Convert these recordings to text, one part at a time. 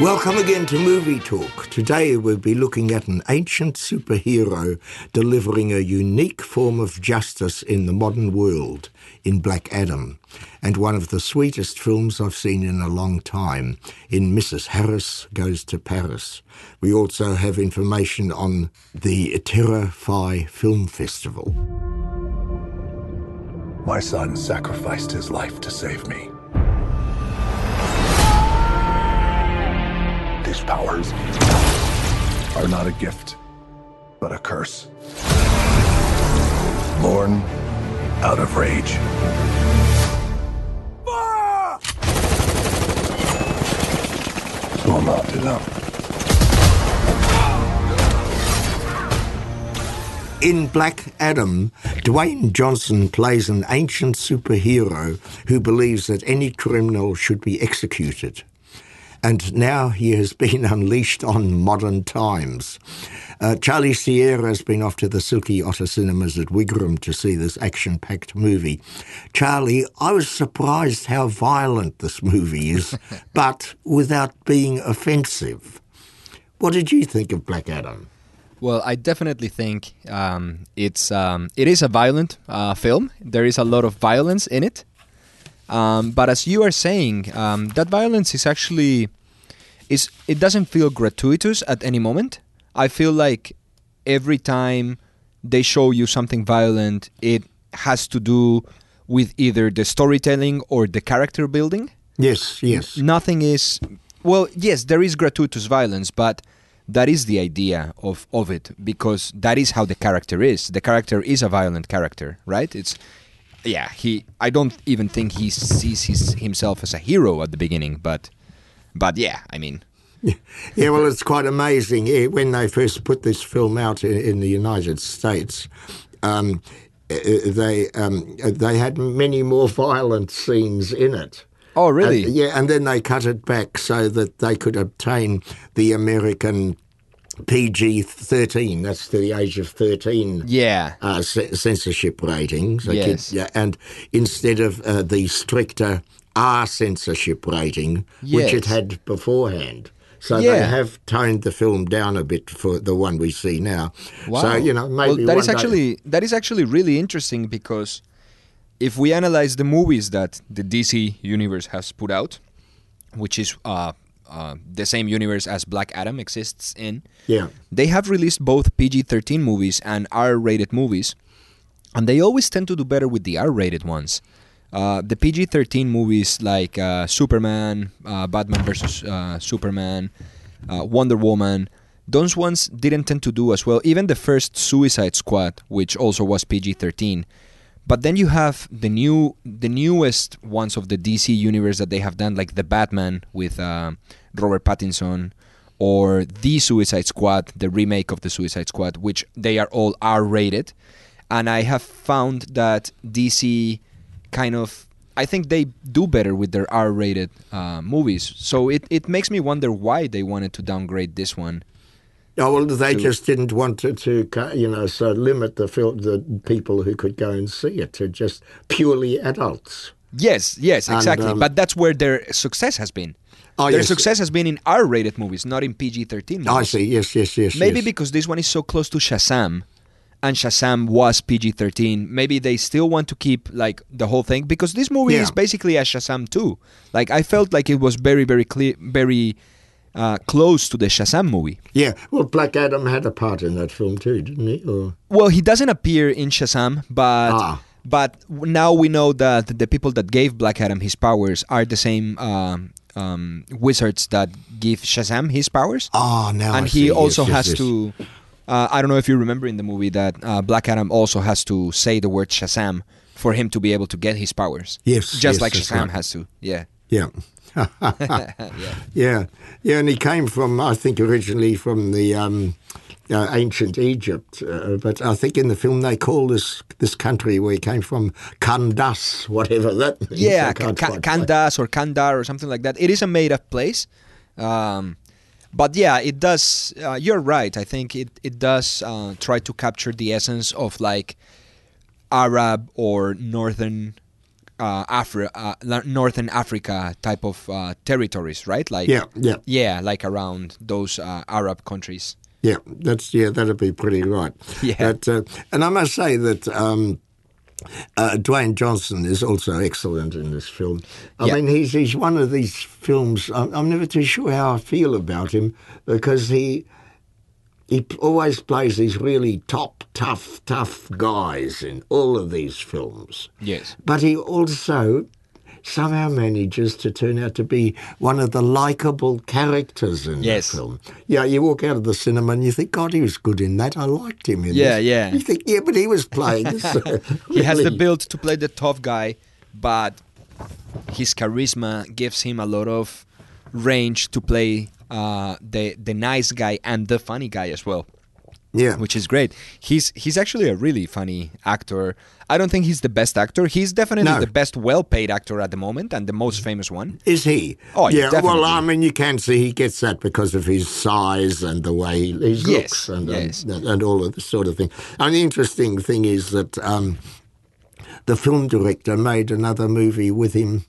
Welcome again to Movie Talk. Today we'll be looking at an ancient superhero delivering a unique form of justice in the modern world in Black Adam, and one of the sweetest films I've seen in a long time in Mrs. Harris Goes to Paris. We also have information on the Terrify Film Festival. My son sacrificed his life to save me. Powers are not a gift, but a curse. Born out of rage. Swarmatelam. In Black Adam, Dwayne Johnson plays an ancient superhero who believes that any criminal should be executed. And now he has been unleashed on modern times. Uh, Charlie Sierra has been off to the Silky Otter cinemas at Wigram to see this action packed movie. Charlie, I was surprised how violent this movie is, but without being offensive. What did you think of Black Adam? Well, I definitely think um, it's um, it is a violent uh, film. There is a lot of violence in it, um, but as you are saying, um, that violence is actually is it doesn't feel gratuitous at any moment. I feel like every time they show you something violent, it has to do with either the storytelling or the character building. Yes, yes. Nothing is well, yes, there is gratuitous violence, but that is the idea of, of it because that is how the character is. The character is a violent character, right? It's yeah, he I don't even think he sees his, himself as a hero at the beginning, but but yeah, I mean yeah, well, it's quite amazing. When they first put this film out in, in the United States, um, uh, they um, they had many more violent scenes in it. Oh, really? And, yeah, and then they cut it back so that they could obtain the American PG 13, that's to the age of 13. Yeah. Uh, censorship ratings. Yes. yeah, and instead of uh, the stricter R censorship rating, which it had beforehand. So they have toned the film down a bit for the one we see now. Wow. So, you know, well, maybe that one is day- actually that is actually really interesting because if we analyze the movies that the DC universe has put out, which is uh, uh, the same universe as Black Adam exists in, Yeah. they have released both PG-13 movies and R-rated movies, and they always tend to do better with the R-rated ones. Uh, the PG-13 movies like uh, Superman, uh, Batman versus uh, Superman, uh, Wonder Woman, those ones didn't tend to do as well. Even the first Suicide Squad, which also was PG-13. But then you have the new, the newest ones of the DC universe that they have done, like the Batman with uh, Robert Pattinson, or the Suicide Squad, the remake of the Suicide Squad, which they are all R-rated. And I have found that DC kind of I think they do better with their R-rated uh, movies. So it, it makes me wonder why they wanted to downgrade this one. Oh, well, they just didn't want to, to, you know, so limit the film, the people who could go and see it to just purely adults. Yes, yes, And, exactly. um, but that's where their success has been. Oh, their yes. success has been in R-rated movies, not in PG-13 movies. I see. Yes, yes, yes. Maybe yes. because this one is so close to Shazam, and Shazam was PG-13. Maybe they still want to keep like the whole thing because this movie Yeah. is basically a Shazam too. Like I felt like it was very, very clear, very uh, close to the Shazam movie. Yeah, well, Black Adam had a part in that film too, didn't he? Or Well, he doesn't appear in Shazam, but Ah. but now we know that the people that gave Black Adam his powers are the same um, um, wizards that give Shazam his powers, ah, now I and see. he Yes, also yes, has yes. to Uh, I don't know if you remember in the movie that uh, Black Adam also has to say the word Shazam for him to be able to get his powers. Yes, just like Shazam right. has to. Yeah. Yeah. yeah, yeah, yeah, and he came from, I think, originally from the um, uh, ancient Egypt, uh, but I think in the film they call this this country where he came from Kandas, whatever that means. Yeah, Kandas or Kandar or something like that. It is a made up place. Um, but yeah, it does. Uh, you're right. I think it, it does uh, try to capture the essence of like Arab or Northern uh, Afri- uh, Northern Africa type of uh, territories, right? Like Yeah, yeah. yeah, like around those uh, Arab countries. Yeah, that's yeah, that'd be pretty right. Yeah. But, uh, and I must say that um, uh, Dwayne Johnson is also excellent in this film. I Yeah. mean, he's he's one of these films. I'm, I'm never too sure how I feel about him because he he always plays these really top, tough, tough guys in all of these films. Yes. But he also somehow manages to turn out to be one of the likable characters in Yes. the film. Yeah, you walk out of the cinema and you think, God, he was good in that. I liked him in Yeah, this. yeah. You think, yeah, but he was playing this. uh, He has the build to play the tough guy, but his charisma gives him a lot of range to play uh, the the nice guy and the funny guy as well, Yeah. which is great. He's he's actually a really funny actor. I don't think he's the best actor. He's definitely No. the best well-paid actor at the moment and the most famous one. Is he? Oh, yeah, yeah. definitely. Well, I mean, you can see he gets that because of his size and the way he, he Yes, looks and, yes. and and all of this sort of thing. And the interesting thing is that um, the film director made another movie with him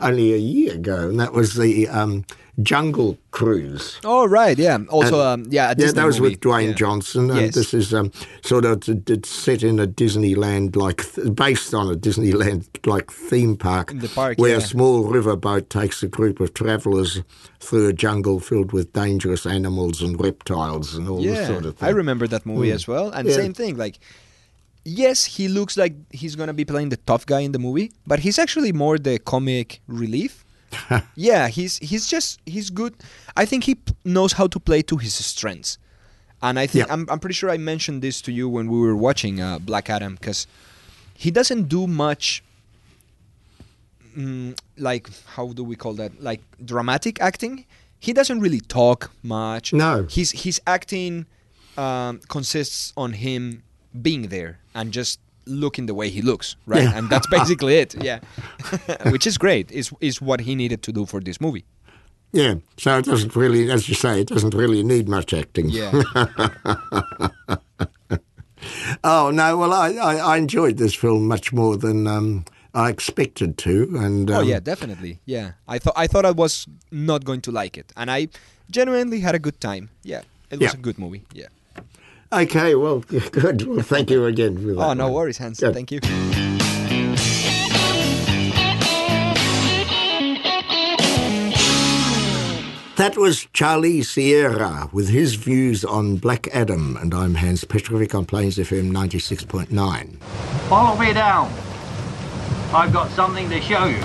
only a year ago, and that was the um, Jungle Cruise. Oh right, yeah. Also, um, yeah, a Yeah, that was movie. with Dwayne Yeah. Johnson, and Yes. this is um, sort of t- set in a Disneyland like, th- based on a Disneyland like theme park, In the park, where yeah. a small riverboat takes a group of travellers through a jungle filled with dangerous animals and reptiles and all this sort of thing. I remember that movie as well. And Yeah. same thing, like, yes, he looks like he's gonna be playing the tough guy in the movie, but he's actually more the comic relief. yeah, he's he's just he's good. I think he p- knows how to play to his strengths, and I think Yeah. I'm I'm pretty sure I mentioned this to you when we were watching uh, Black Adam because he doesn't do much. Mm, like how do we call that? Like dramatic acting. He doesn't really talk much. No. His his acting um, consists on him being there and just looking the way he looks, right? Yeah. And that's basically it. Yeah, which is great. Is is what he needed to do for this movie. Yeah, so it doesn't really, as you say, it doesn't really need much acting. Yeah. Oh no, well, I, I, I enjoyed this film much more than um, I expected to, and oh um, yeah, definitely. Yeah, I thought I thought I was not going to like it, and I genuinely had a good time. Yeah, it was Yeah. a good movie. Yeah. Okay, well, good. Well, thank you again for that. Oh no one. worries, Hans. Good. Thank you. That was Charlie Sierra with his views on Black Adam, and I'm Hans Petrovic on Plains FM 96.9. Follow me down. I've got something to show you.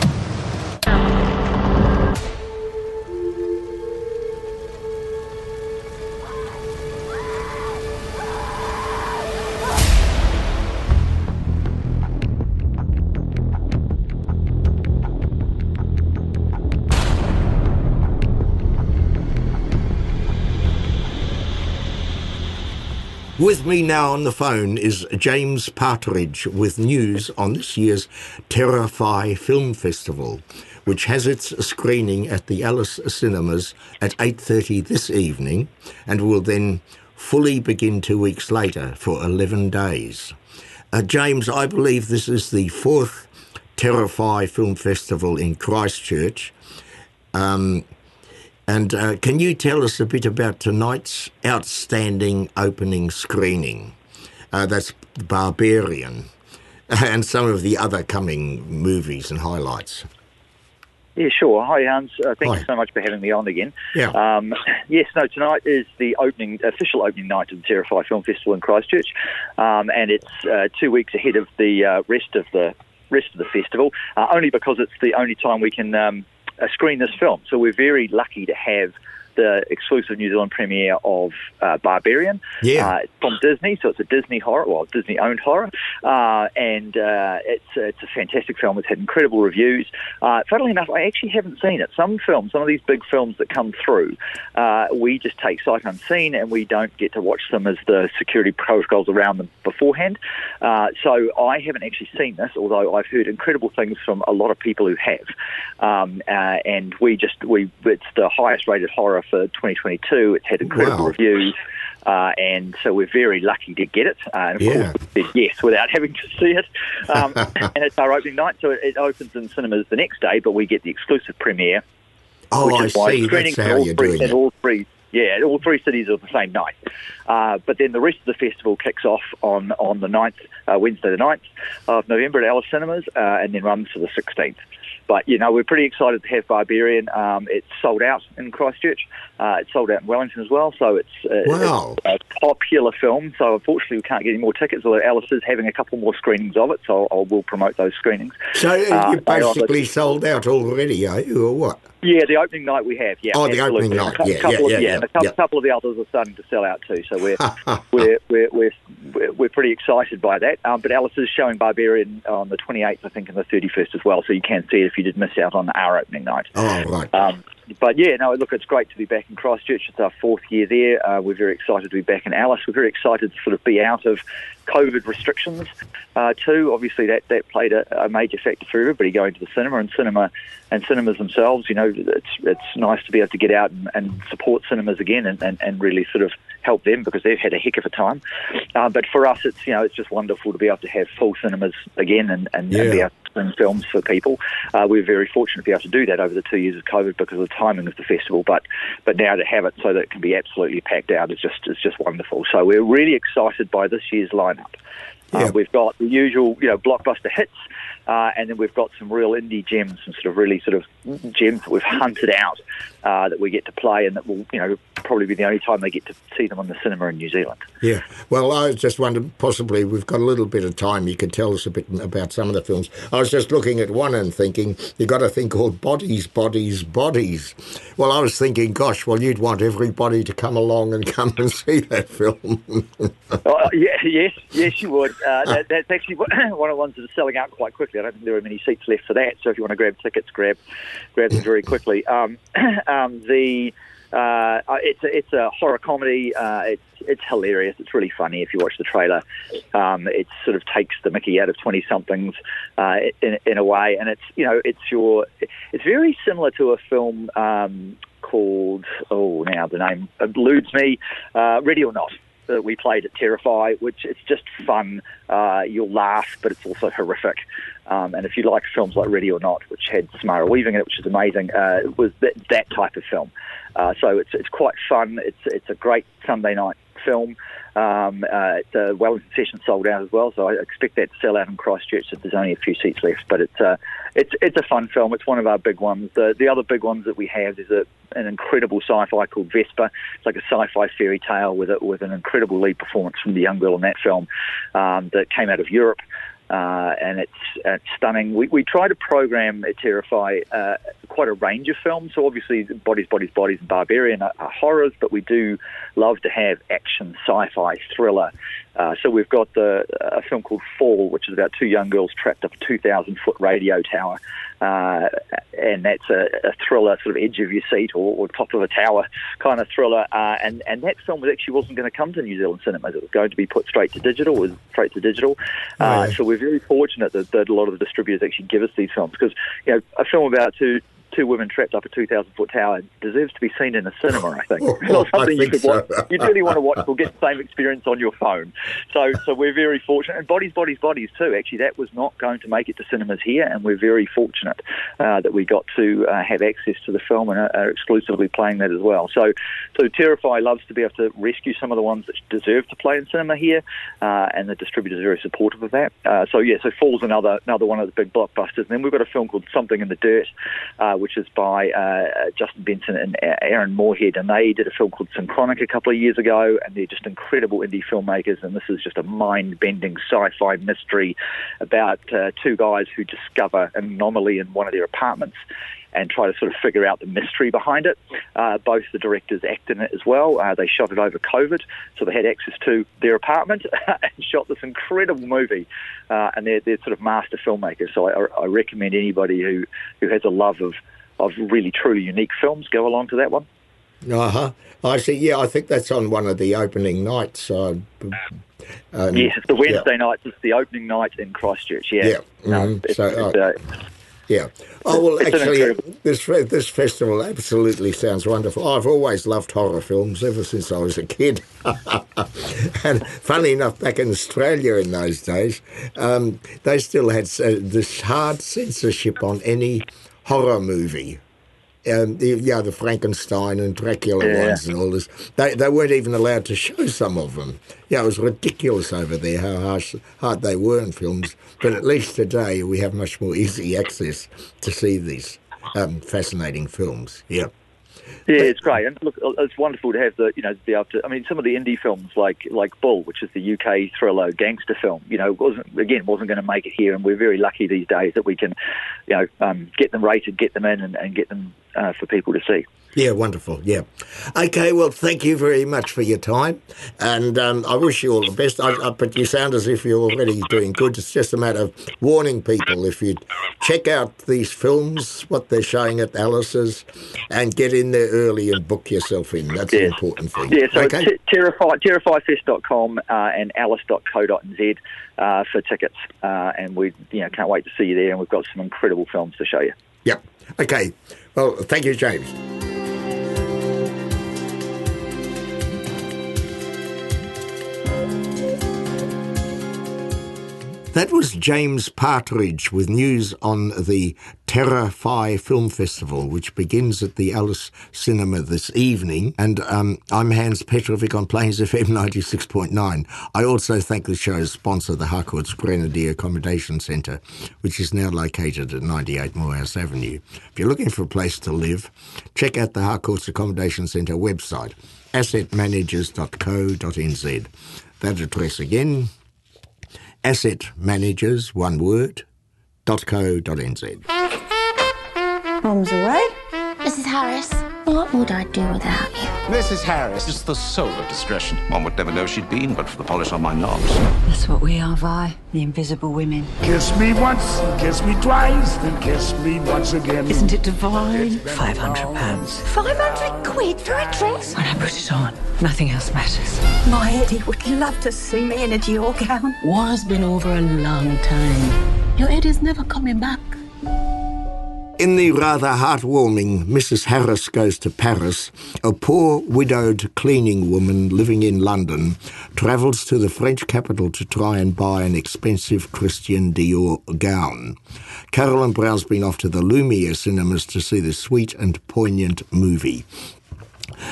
With me now on the phone is James Partridge with news on this year's Terrify Film Festival, which has its screening at the Alice Cinemas at 8:30 this evening and will then fully begin 2 weeks later for 11 days. Uh, James, I believe this is the fourth Terrify Film Festival in Christchurch. And uh, can you tell us a bit about tonight's outstanding opening screening? Uh, that's Barbarian, and some of the other coming movies and highlights. Yeah, sure. Hi, Hans. Uh, thank Hi. you so much for having me on again. Yeah. Um, yes, no, tonight is the opening, official opening night of the Terrify Film Festival in Christchurch, um, and it's uh, two weeks ahead of the uh, rest of the rest of the festival. Uh, only because it's the only time we can um, uh, screen this film. So we're very lucky to have the exclusive New Zealand premiere of uh, Barbarian. Yeah. Uh, from Disney, so it's a Disney horror, well, Disney owned horror. Uh, and uh, it's, it's a fantastic film. It's had incredible reviews. Uh, funnily enough, I actually haven't seen it. Some films, some of these big films that come through, uh, we just take sight unseen and we don't get to watch them as the security protocols around them beforehand. Uh, so I haven't actually seen this, although I've heard incredible things from a lot of people who have. Um, uh, and we just, we it's the highest rated horror for 2022. It's had incredible Wow. reviews. Uh, and so we're very lucky to get it. Uh, and of Yeah. course, we said yes without having to see it. Um, and it's our opening night, so it, it opens in cinemas the next day, but we get the exclusive premiere Oh, which I is why see. That's in how all you're three, doing it. all three, yeah, all three cities are the same night. Uh, but then the rest of the festival kicks off on on the 9th, uh, Wednesday the 9th of November at Alice Cinemas, uh, and then runs to the 16th. But you know we're pretty excited to have Barbarian. Um, it's sold out in Christchurch. Uh, it's sold out in Wellington as well. So it's, uh, Wow. it's a popular film. So unfortunately we can't get any more tickets. Although Alice is having a couple more screenings of it, so I will promote those screenings. So uh, you're basically sold out already, are you, or what? Yeah, the opening night we have. Yeah. Oh, the absolutely. opening A night. cou- Yeah, couple yeah, of, yeah, yeah, a couple, yeah. couple of the others are starting to sell out too. So we're we're, we're we're we're we're pretty excited by that. Um, but Alice is showing Barbarian on the 28th, I think, and the 31st as well. So you can see it if you did miss out on our opening night. Oh, right. Um, but yeah, no, look, it's great to be back in Christchurch. It's our fourth year there. Uh, we're very excited to be back in Alice. We're very excited to sort of be out of COVID restrictions uh, too. Obviously, that that played a, a major factor for everybody going to the cinema and cinema and cinemas themselves. You know, it's it's nice to be able to get out and, and support cinemas again and, and, and really sort of help them because they've had a heck of a time. Uh, but for us, it's you know it's just wonderful to be able to have full cinemas again and, and, and be able to screen films for people. Uh, we're very fortunate to be able to do that over the two years of COVID because of the timing of the festival. But but now to have it so that it can be absolutely packed out is just is just wonderful. So we're really excited by this year's lineup. Yeah. Uh, we've got the usual, you know, blockbuster hits, uh, and then we've got some real indie gems, some sort of really sort of gems that we've hunted out uh, that we get to play, and that will, you know, probably be the only time they get to see them on the cinema in New Zealand. Yeah. Well, I was just wondered, possibly we've got a little bit of time. You could tell us a bit about some of the films. I was just looking at one and thinking, you've got a thing called Bodies, Bodies, Bodies. Well, I was thinking, gosh, well, you'd want everybody to come along and come and see that film. Oh, yeah, yes, yes, you would. Uh, that, that's actually one one of the ones that are selling out quite quickly. I don't think there are many seats left for that. So if you want to grab tickets, grab grab them very quickly. Um, um, the uh, it's a, it's a horror comedy. Uh, it's it's hilarious. It's really funny if you watch the trailer. Um, it sort of takes the Mickey out of twenty somethings uh, in in a way, and it's you know it's your it's very similar to a film um, called oh now the name eludes me. Uh, Ready or Not that we played at Terrify, which it's just fun. Uh, you'll laugh, but it's also horrific. Um, and if you like films like Ready or Not, which had Samara Weaving in it, which is amazing, uh, it was that, that type of film. Uh, so it's it's quite fun. It's it's a great Sunday night film. Um, uh, the Wellington session sold out as well, so I expect that to sell out in Christchurch. If there's only a few seats left, but it's uh, it's it's a fun film. It's one of our big ones. The the other big ones that we have is a, an incredible sci-fi called Vesper. It's like a sci-fi fairy tale with a, with an incredible lead performance from the young girl in that film um, that came out of Europe. Uh, and it's, it's stunning. We, we try to program at Terrify uh, quite a range of films. So obviously, Bodies, Bodies, Bodies, and Barbarian are, are horrors, but we do love to have action, sci-fi, thriller. Uh, so we've got the, a film called Fall, which is about two young girls trapped up a 2,000 foot radio tower. Uh, and that's a, a thriller, sort of edge of your seat or, or top of a tower kind of thriller. Uh, and, and that film was actually wasn't going to come to New Zealand cinemas. It was going to be put straight to digital, was straight to digital. Uh, yeah. So we're very fortunate that, that a lot of the distributors actually give us these films because, you know, a film about two two women trapped up a 2,000 foot tower deserves to be seen in a cinema, I think. It's not I something you could so. watch. You really want to watch or get the same experience on your phone. So, so we're very fortunate. And Bodies, Bodies, Bodies too. Actually, that was not going to make it to cinemas here, and we're very fortunate uh, that we got to uh, have access to the film and are, are exclusively playing that as well. So, so Terrify loves to be able to rescue some of the ones that deserve to play in cinema here, uh, and the distributors are very supportive of that. Uh, so yeah, so Falls another another one of the big blockbusters. And then we've got a film called Something in the Dirt, uh, which is by uh, Justin Benson and Aaron Moorhead, and they did a film called Synchronic a couple of years ago, and they're just incredible indie filmmakers. And this is just a mind-bending sci-fi mystery about uh, two guys who discover an anomaly in one of their apartments. And try to sort of figure out the mystery behind it. Uh, both the directors act in it as well. Uh, they shot it over COVID, so they had access to their apartment and shot this incredible movie. Uh, and they're, they're sort of master filmmakers. So I, I recommend anybody who, who has a love of, of really truly unique films go along to that one. Uh huh. I see. Yeah, I think that's on one of the opening nights. Uh, um, yes, it's the Wednesday yeah. night. It's the opening night in Christchurch. Yeah. Yeah. Um, mm-hmm. so, uh, yeah. Oh well, actually, this this festival absolutely sounds wonderful. I've always loved horror films ever since I was a kid. and funny enough, back in Australia in those days, um, they still had uh, this hard censorship on any horror movie um, the, yeah, the Frankenstein and Dracula yeah. ones and all this. They, they weren't even allowed to show some of them. Yeah, it was ridiculous over there how harsh, hard they were in films. But at least today we have much more easy access to see these um, fascinating films. Yeah. Yeah, it's great, and look, it's wonderful to have the you know to be able to. I mean, some of the indie films like like Bull, which is the UK thriller gangster film, you know, wasn't again wasn't going to make it here, and we're very lucky these days that we can, you know, um, get them rated, get them in, and, and get them uh, for people to see. Yeah, wonderful. Yeah. Okay, well, thank you very much for your time. And um, I wish you all the best. I, I, but you sound as if you're already doing good. It's just a matter of warning people if you check out these films, what they're showing at Alice's, and get in there early and book yourself in. That's yes. the important thing. Yeah, so okay? t- terrify, terrifyfest.com uh, and alice.co.nz uh, for tickets. Uh, and we you know, can't wait to see you there. And we've got some incredible films to show you. Yep. Okay. Well, thank you, James. That was James Partridge with news on the Terrify Film Festival, which begins at the Alice Cinema this evening. And um, I'm Hans Petrovic on Plains FM 96.9. I also thank the show's sponsor, the Harcourts Grenadier Accommodation Centre, which is now located at 98 Moorhouse Avenue. If you're looking for a place to live, check out the Harcourts Accommodation Centre website, assetmanagers.co.nz. That address again, asset managers, one word, .co.nz. Mom's away. Mrs. Harris, what would I do without you? Mrs. Harris is the soul of discretion. One would never know she'd been but for the polish on my knobs. That's what we are, Vi. The invisible women. Kiss me once, kiss me twice, then kiss me once again. Isn't it divine? Five hundred pounds. Five hundred quid for a dress? When I put it on, nothing else matters. My Eddie would love to see me in a Dior gown. War's been over a long time. Your Eddie's never coming back. In the rather heartwarming Mrs. Harris Goes to Paris, a poor widowed cleaning woman living in London travels to the French capital to try and buy an expensive Christian Dior gown. Carolyn Brown's been off to the Lumiere cinemas to see the sweet and poignant movie.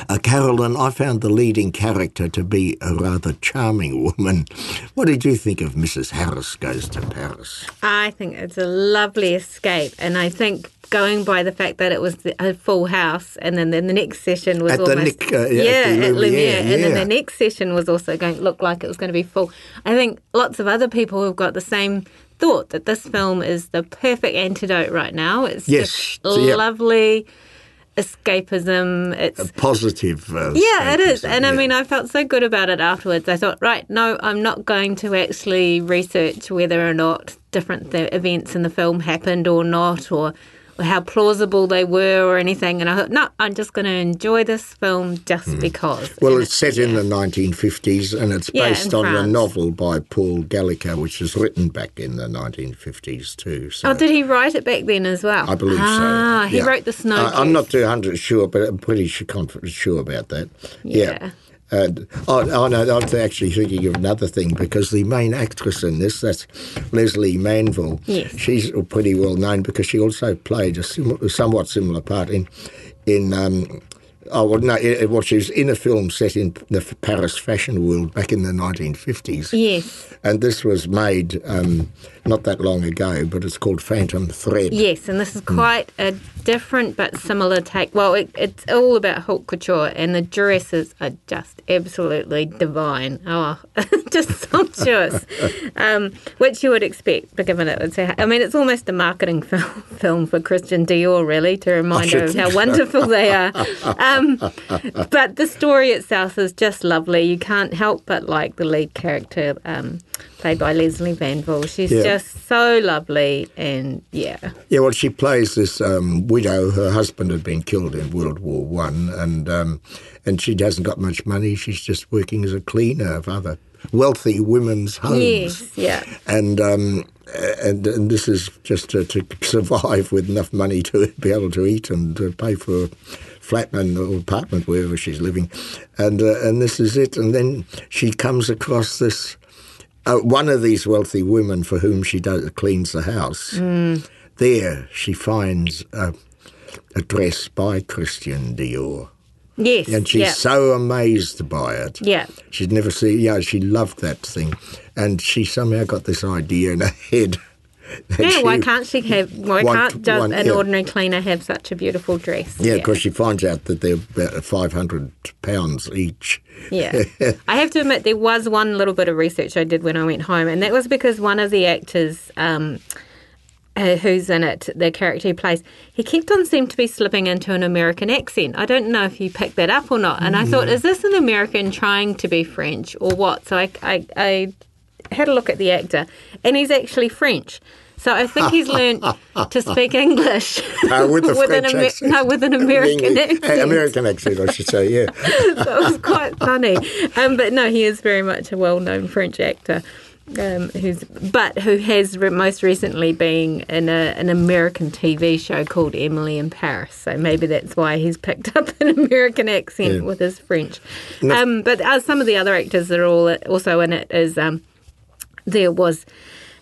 Uh, Carolyn, I found the leading character to be a rather charming woman. What did you think of Mrs. Harris Goes to Paris? I think it's a lovely escape, and I think going by the fact that it was a full house, and then, then the next session was at almost Nick, uh, yeah, at, Lumiere, Lumiere, and yeah. then the next session was also going to look like it was going to be full. I think lots of other people have got the same thought that this film is the perfect antidote right now. It's yes, just lovely escapism. It's a positive. Uh, yeah, it is. And yeah. I mean, I felt so good about it afterwards. I thought, right, no, I'm not going to actually research whether or not different th- events in the film happened or not, or how plausible they were or anything. And I thought, no, I'm just going to enjoy this film just mm. because. Well, it's, it's set yeah. in the 1950s and it's yeah, based on France. a novel by Paul Gallico, which was written back in the 1950s too. So oh, did he write it back then as well? I believe ah, so. he yeah. wrote The Snow. I'm not 200 sure, but I'm pretty sure, confident, sure about that. Yeah. And oh, oh no, I'm actually thinking of another thing because the main actress in this, that's Lesley Manville. Yes. She's pretty well known because she also played a sim- somewhat similar part in in um, Oh well, no. It, well, she was in a film set in the Paris fashion world back in the 1950s. Yes. And this was made um, not that long ago, but it's called Phantom Thread. Yes, and this is quite a different but similar take. Well, it, it's all about haute couture, and the dresses are just absolutely divine. Oh, just sumptuous, um, which you would expect, given it would say. I mean, it's almost a marketing film, film for Christian Dior, really, to remind her of how so. wonderful they are. Um, but the story itself is just lovely. You can't help but like the lead character. Um, played by Lesley Manville. She's Yeah. just so lovely and yeah. Yeah, well, she plays this um, widow. Her husband had been killed in World War One, and um, and she hasn't got much money. She's just working as a cleaner of other wealthy women's homes. Yes, yeah. And um, and and this is just to, to survive with enough money to be able to eat and to pay for flat and or apartment wherever she's living, and uh, and this is it. And then she comes across this. Uh, one of these wealthy women for whom she does cleans the house. Mm. There, she finds a, a dress by Christian Dior. Yes. And she's yeah. so amazed by it. Yeah. She'd never seen, yeah, she loved that thing. And she somehow got this idea in her head. Yeah, why can't she have? Why want- can't just want- an yeah. ordinary cleaner have such a beautiful dress? Yeah, because she finds out that they're about 500 pounds each. Yeah. I have to admit, there was one little bit of research I did when I went home, and that was because one of the actors um, uh, who's in it, the character he plays, he kept on seeming to be slipping into an American accent. I don't know if you picked that up or not. And I thought, is this an American trying to be French or what? So I, I, I had a look at the actor, and he's actually French. So I think he's learned to speak English Uh, with the an French Amer- accent. no, with an American accent. American accent, I should say, yeah. that was quite funny. Um, but no, he is very much a well-known French actor. Um, who's but who has re- most recently been in a, an American TV show called Emily in Paris. So maybe that's why he's picked up an American accent Yeah. with his French. No. Um, but uh, some of the other actors that are all also in it is um, there was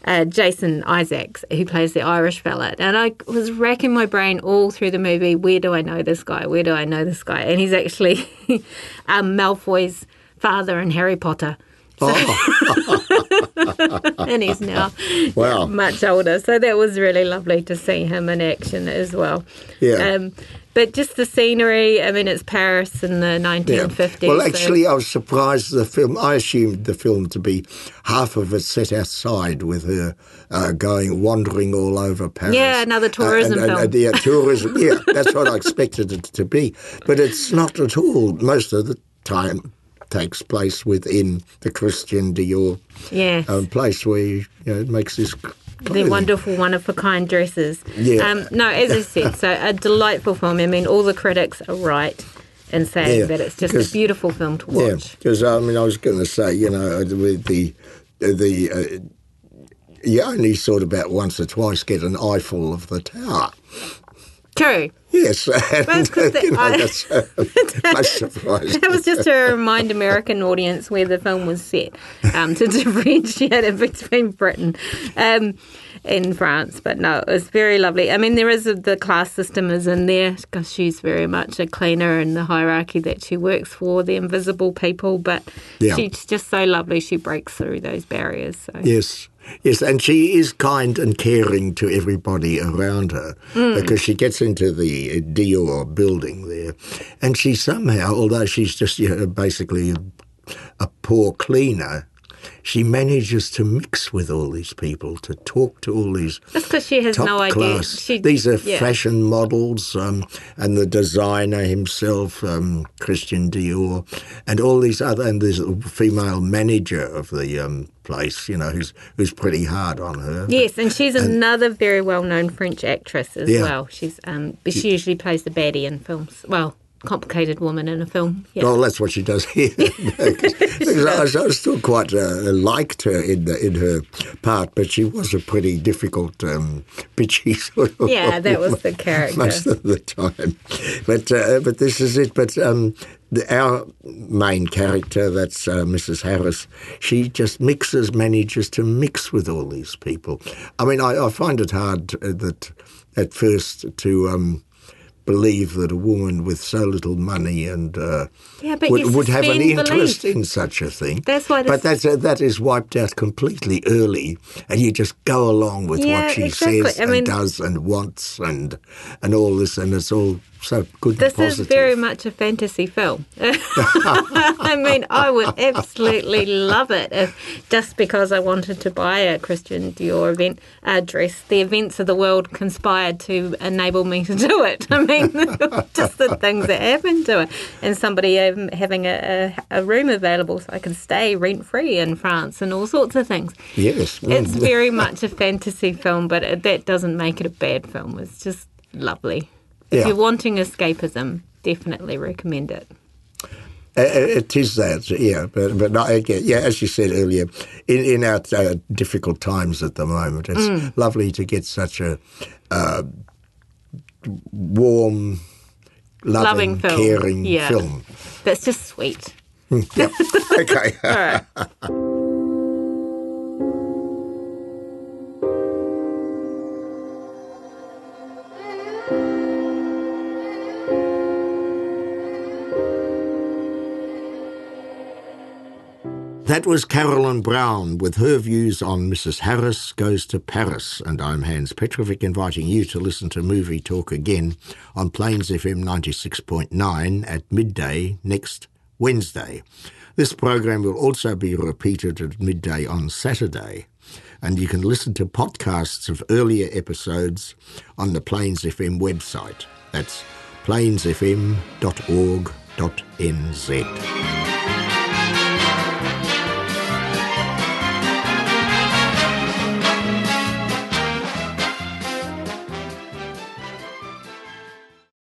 uh, Jason Isaacs, who plays the Irish fella. And I was racking my brain all through the movie where do I know this guy? Where do I know this guy? And he's actually um, Malfoy's father in Harry Potter. and he's now Wow. much older. So that was really lovely to see him in action as well. Yeah. Um, but just the scenery, I mean, it's Paris in the Yeah. 1950s. Well, so- actually, I was surprised the film. I assumed the film to be half of it set outside with her uh, going wandering all over Paris. Yeah, another tourism and, and, film. and, yeah, tourism. Yeah, that's what I expected it to be, but it's not at all. Most of the time takes place within the Christian Dior Yes. um, place where you know, it makes this. The wonderful one of a kind dresses. Yeah. Um, no, as I said, so a delightful film. I mean, all the critics are right in saying Yeah, that it's just a beautiful film to watch. Yeah, because I mean, I was going to say, you know, with the the uh, you only sort of about once or twice get an eyeful of the tower. True. Yes, and, it's 'cause the- you know, I- that's uh, most surprising. That was just to remind American audience where the film was set, um, to differentiate it between Britain um, and France. But no, it was very lovely. I mean, there is a, the class system is in there because she's very much a cleaner in the hierarchy that she works for, the invisible people. But Yeah. she's just so lovely. She breaks through those barriers. So. Yes, yes, and she is kind and caring to everybody around her Mm. because she gets into the Dior building there, and she somehow, although she's just you know, basically a poor cleaner, she manages to mix with all these people, to talk to all these That's because she has top no idea. class. She, These are yeah. fashion models, um, and the designer himself, um, Christian Dior, and all these other, and there's a female manager of the um, place, you know, who's who's pretty hard on her. Yes, and she's And- another very well-known French actress as Yeah. well. She's um, but she usually plays the baddie in films. Well, complicated woman in a film. Yeah. Well, that's what she does here. Because I, I still quite uh, liked her in the, in her part, but she was a pretty difficult, um, bitchy sort of. Yeah, that was the character. most of the time. But uh, but this is it. But um, the, our main character, that's uh, Mrs. Harris, she just mixes, manages to mix with all these people. I mean, I, I find it hard uh, that at first to. Um, believe that a woman with so little money and uh, Yeah, would, would have an interest belief. in such a thing. That's why But that's uh, that is wiped out completely early, and you just go along with Yeah, what she exactly. says I and mean- does and wants and and all this, and it's all so good This is very much a fantasy film. I mean, I would absolutely love it if just because I wanted to buy a Christian Dior event uh, dress, the events of the world conspired to enable me to do it. I mean, just the things that happen to it, and somebody um, having a, a, a room available so I can stay rent free in France and all sorts of things. yes. It's very much a fantasy film, but that doesn't make it a bad film. It's just lovely. If Yeah. you're wanting escapism, definitely recommend it. Uh, It is that, yeah, but but not again. Yeah, as you said earlier, in in our uh, difficult times at the moment, it's Mm. lovely to get such a uh, warm, loving, Loving film, caring yeah. film. That's just sweet. yep. Okay. All right. That was Carolyn Brown with her views on Mrs. Harris Goes to Paris. And I'm Hans Petrovic inviting you to listen to Movie Talk again on Plains FM 96.9 at midday next Wednesday. This program will also be repeated at midday on Saturday. And you can listen to podcasts of earlier episodes on the Plains FM website. That's plainsfm.org.nz.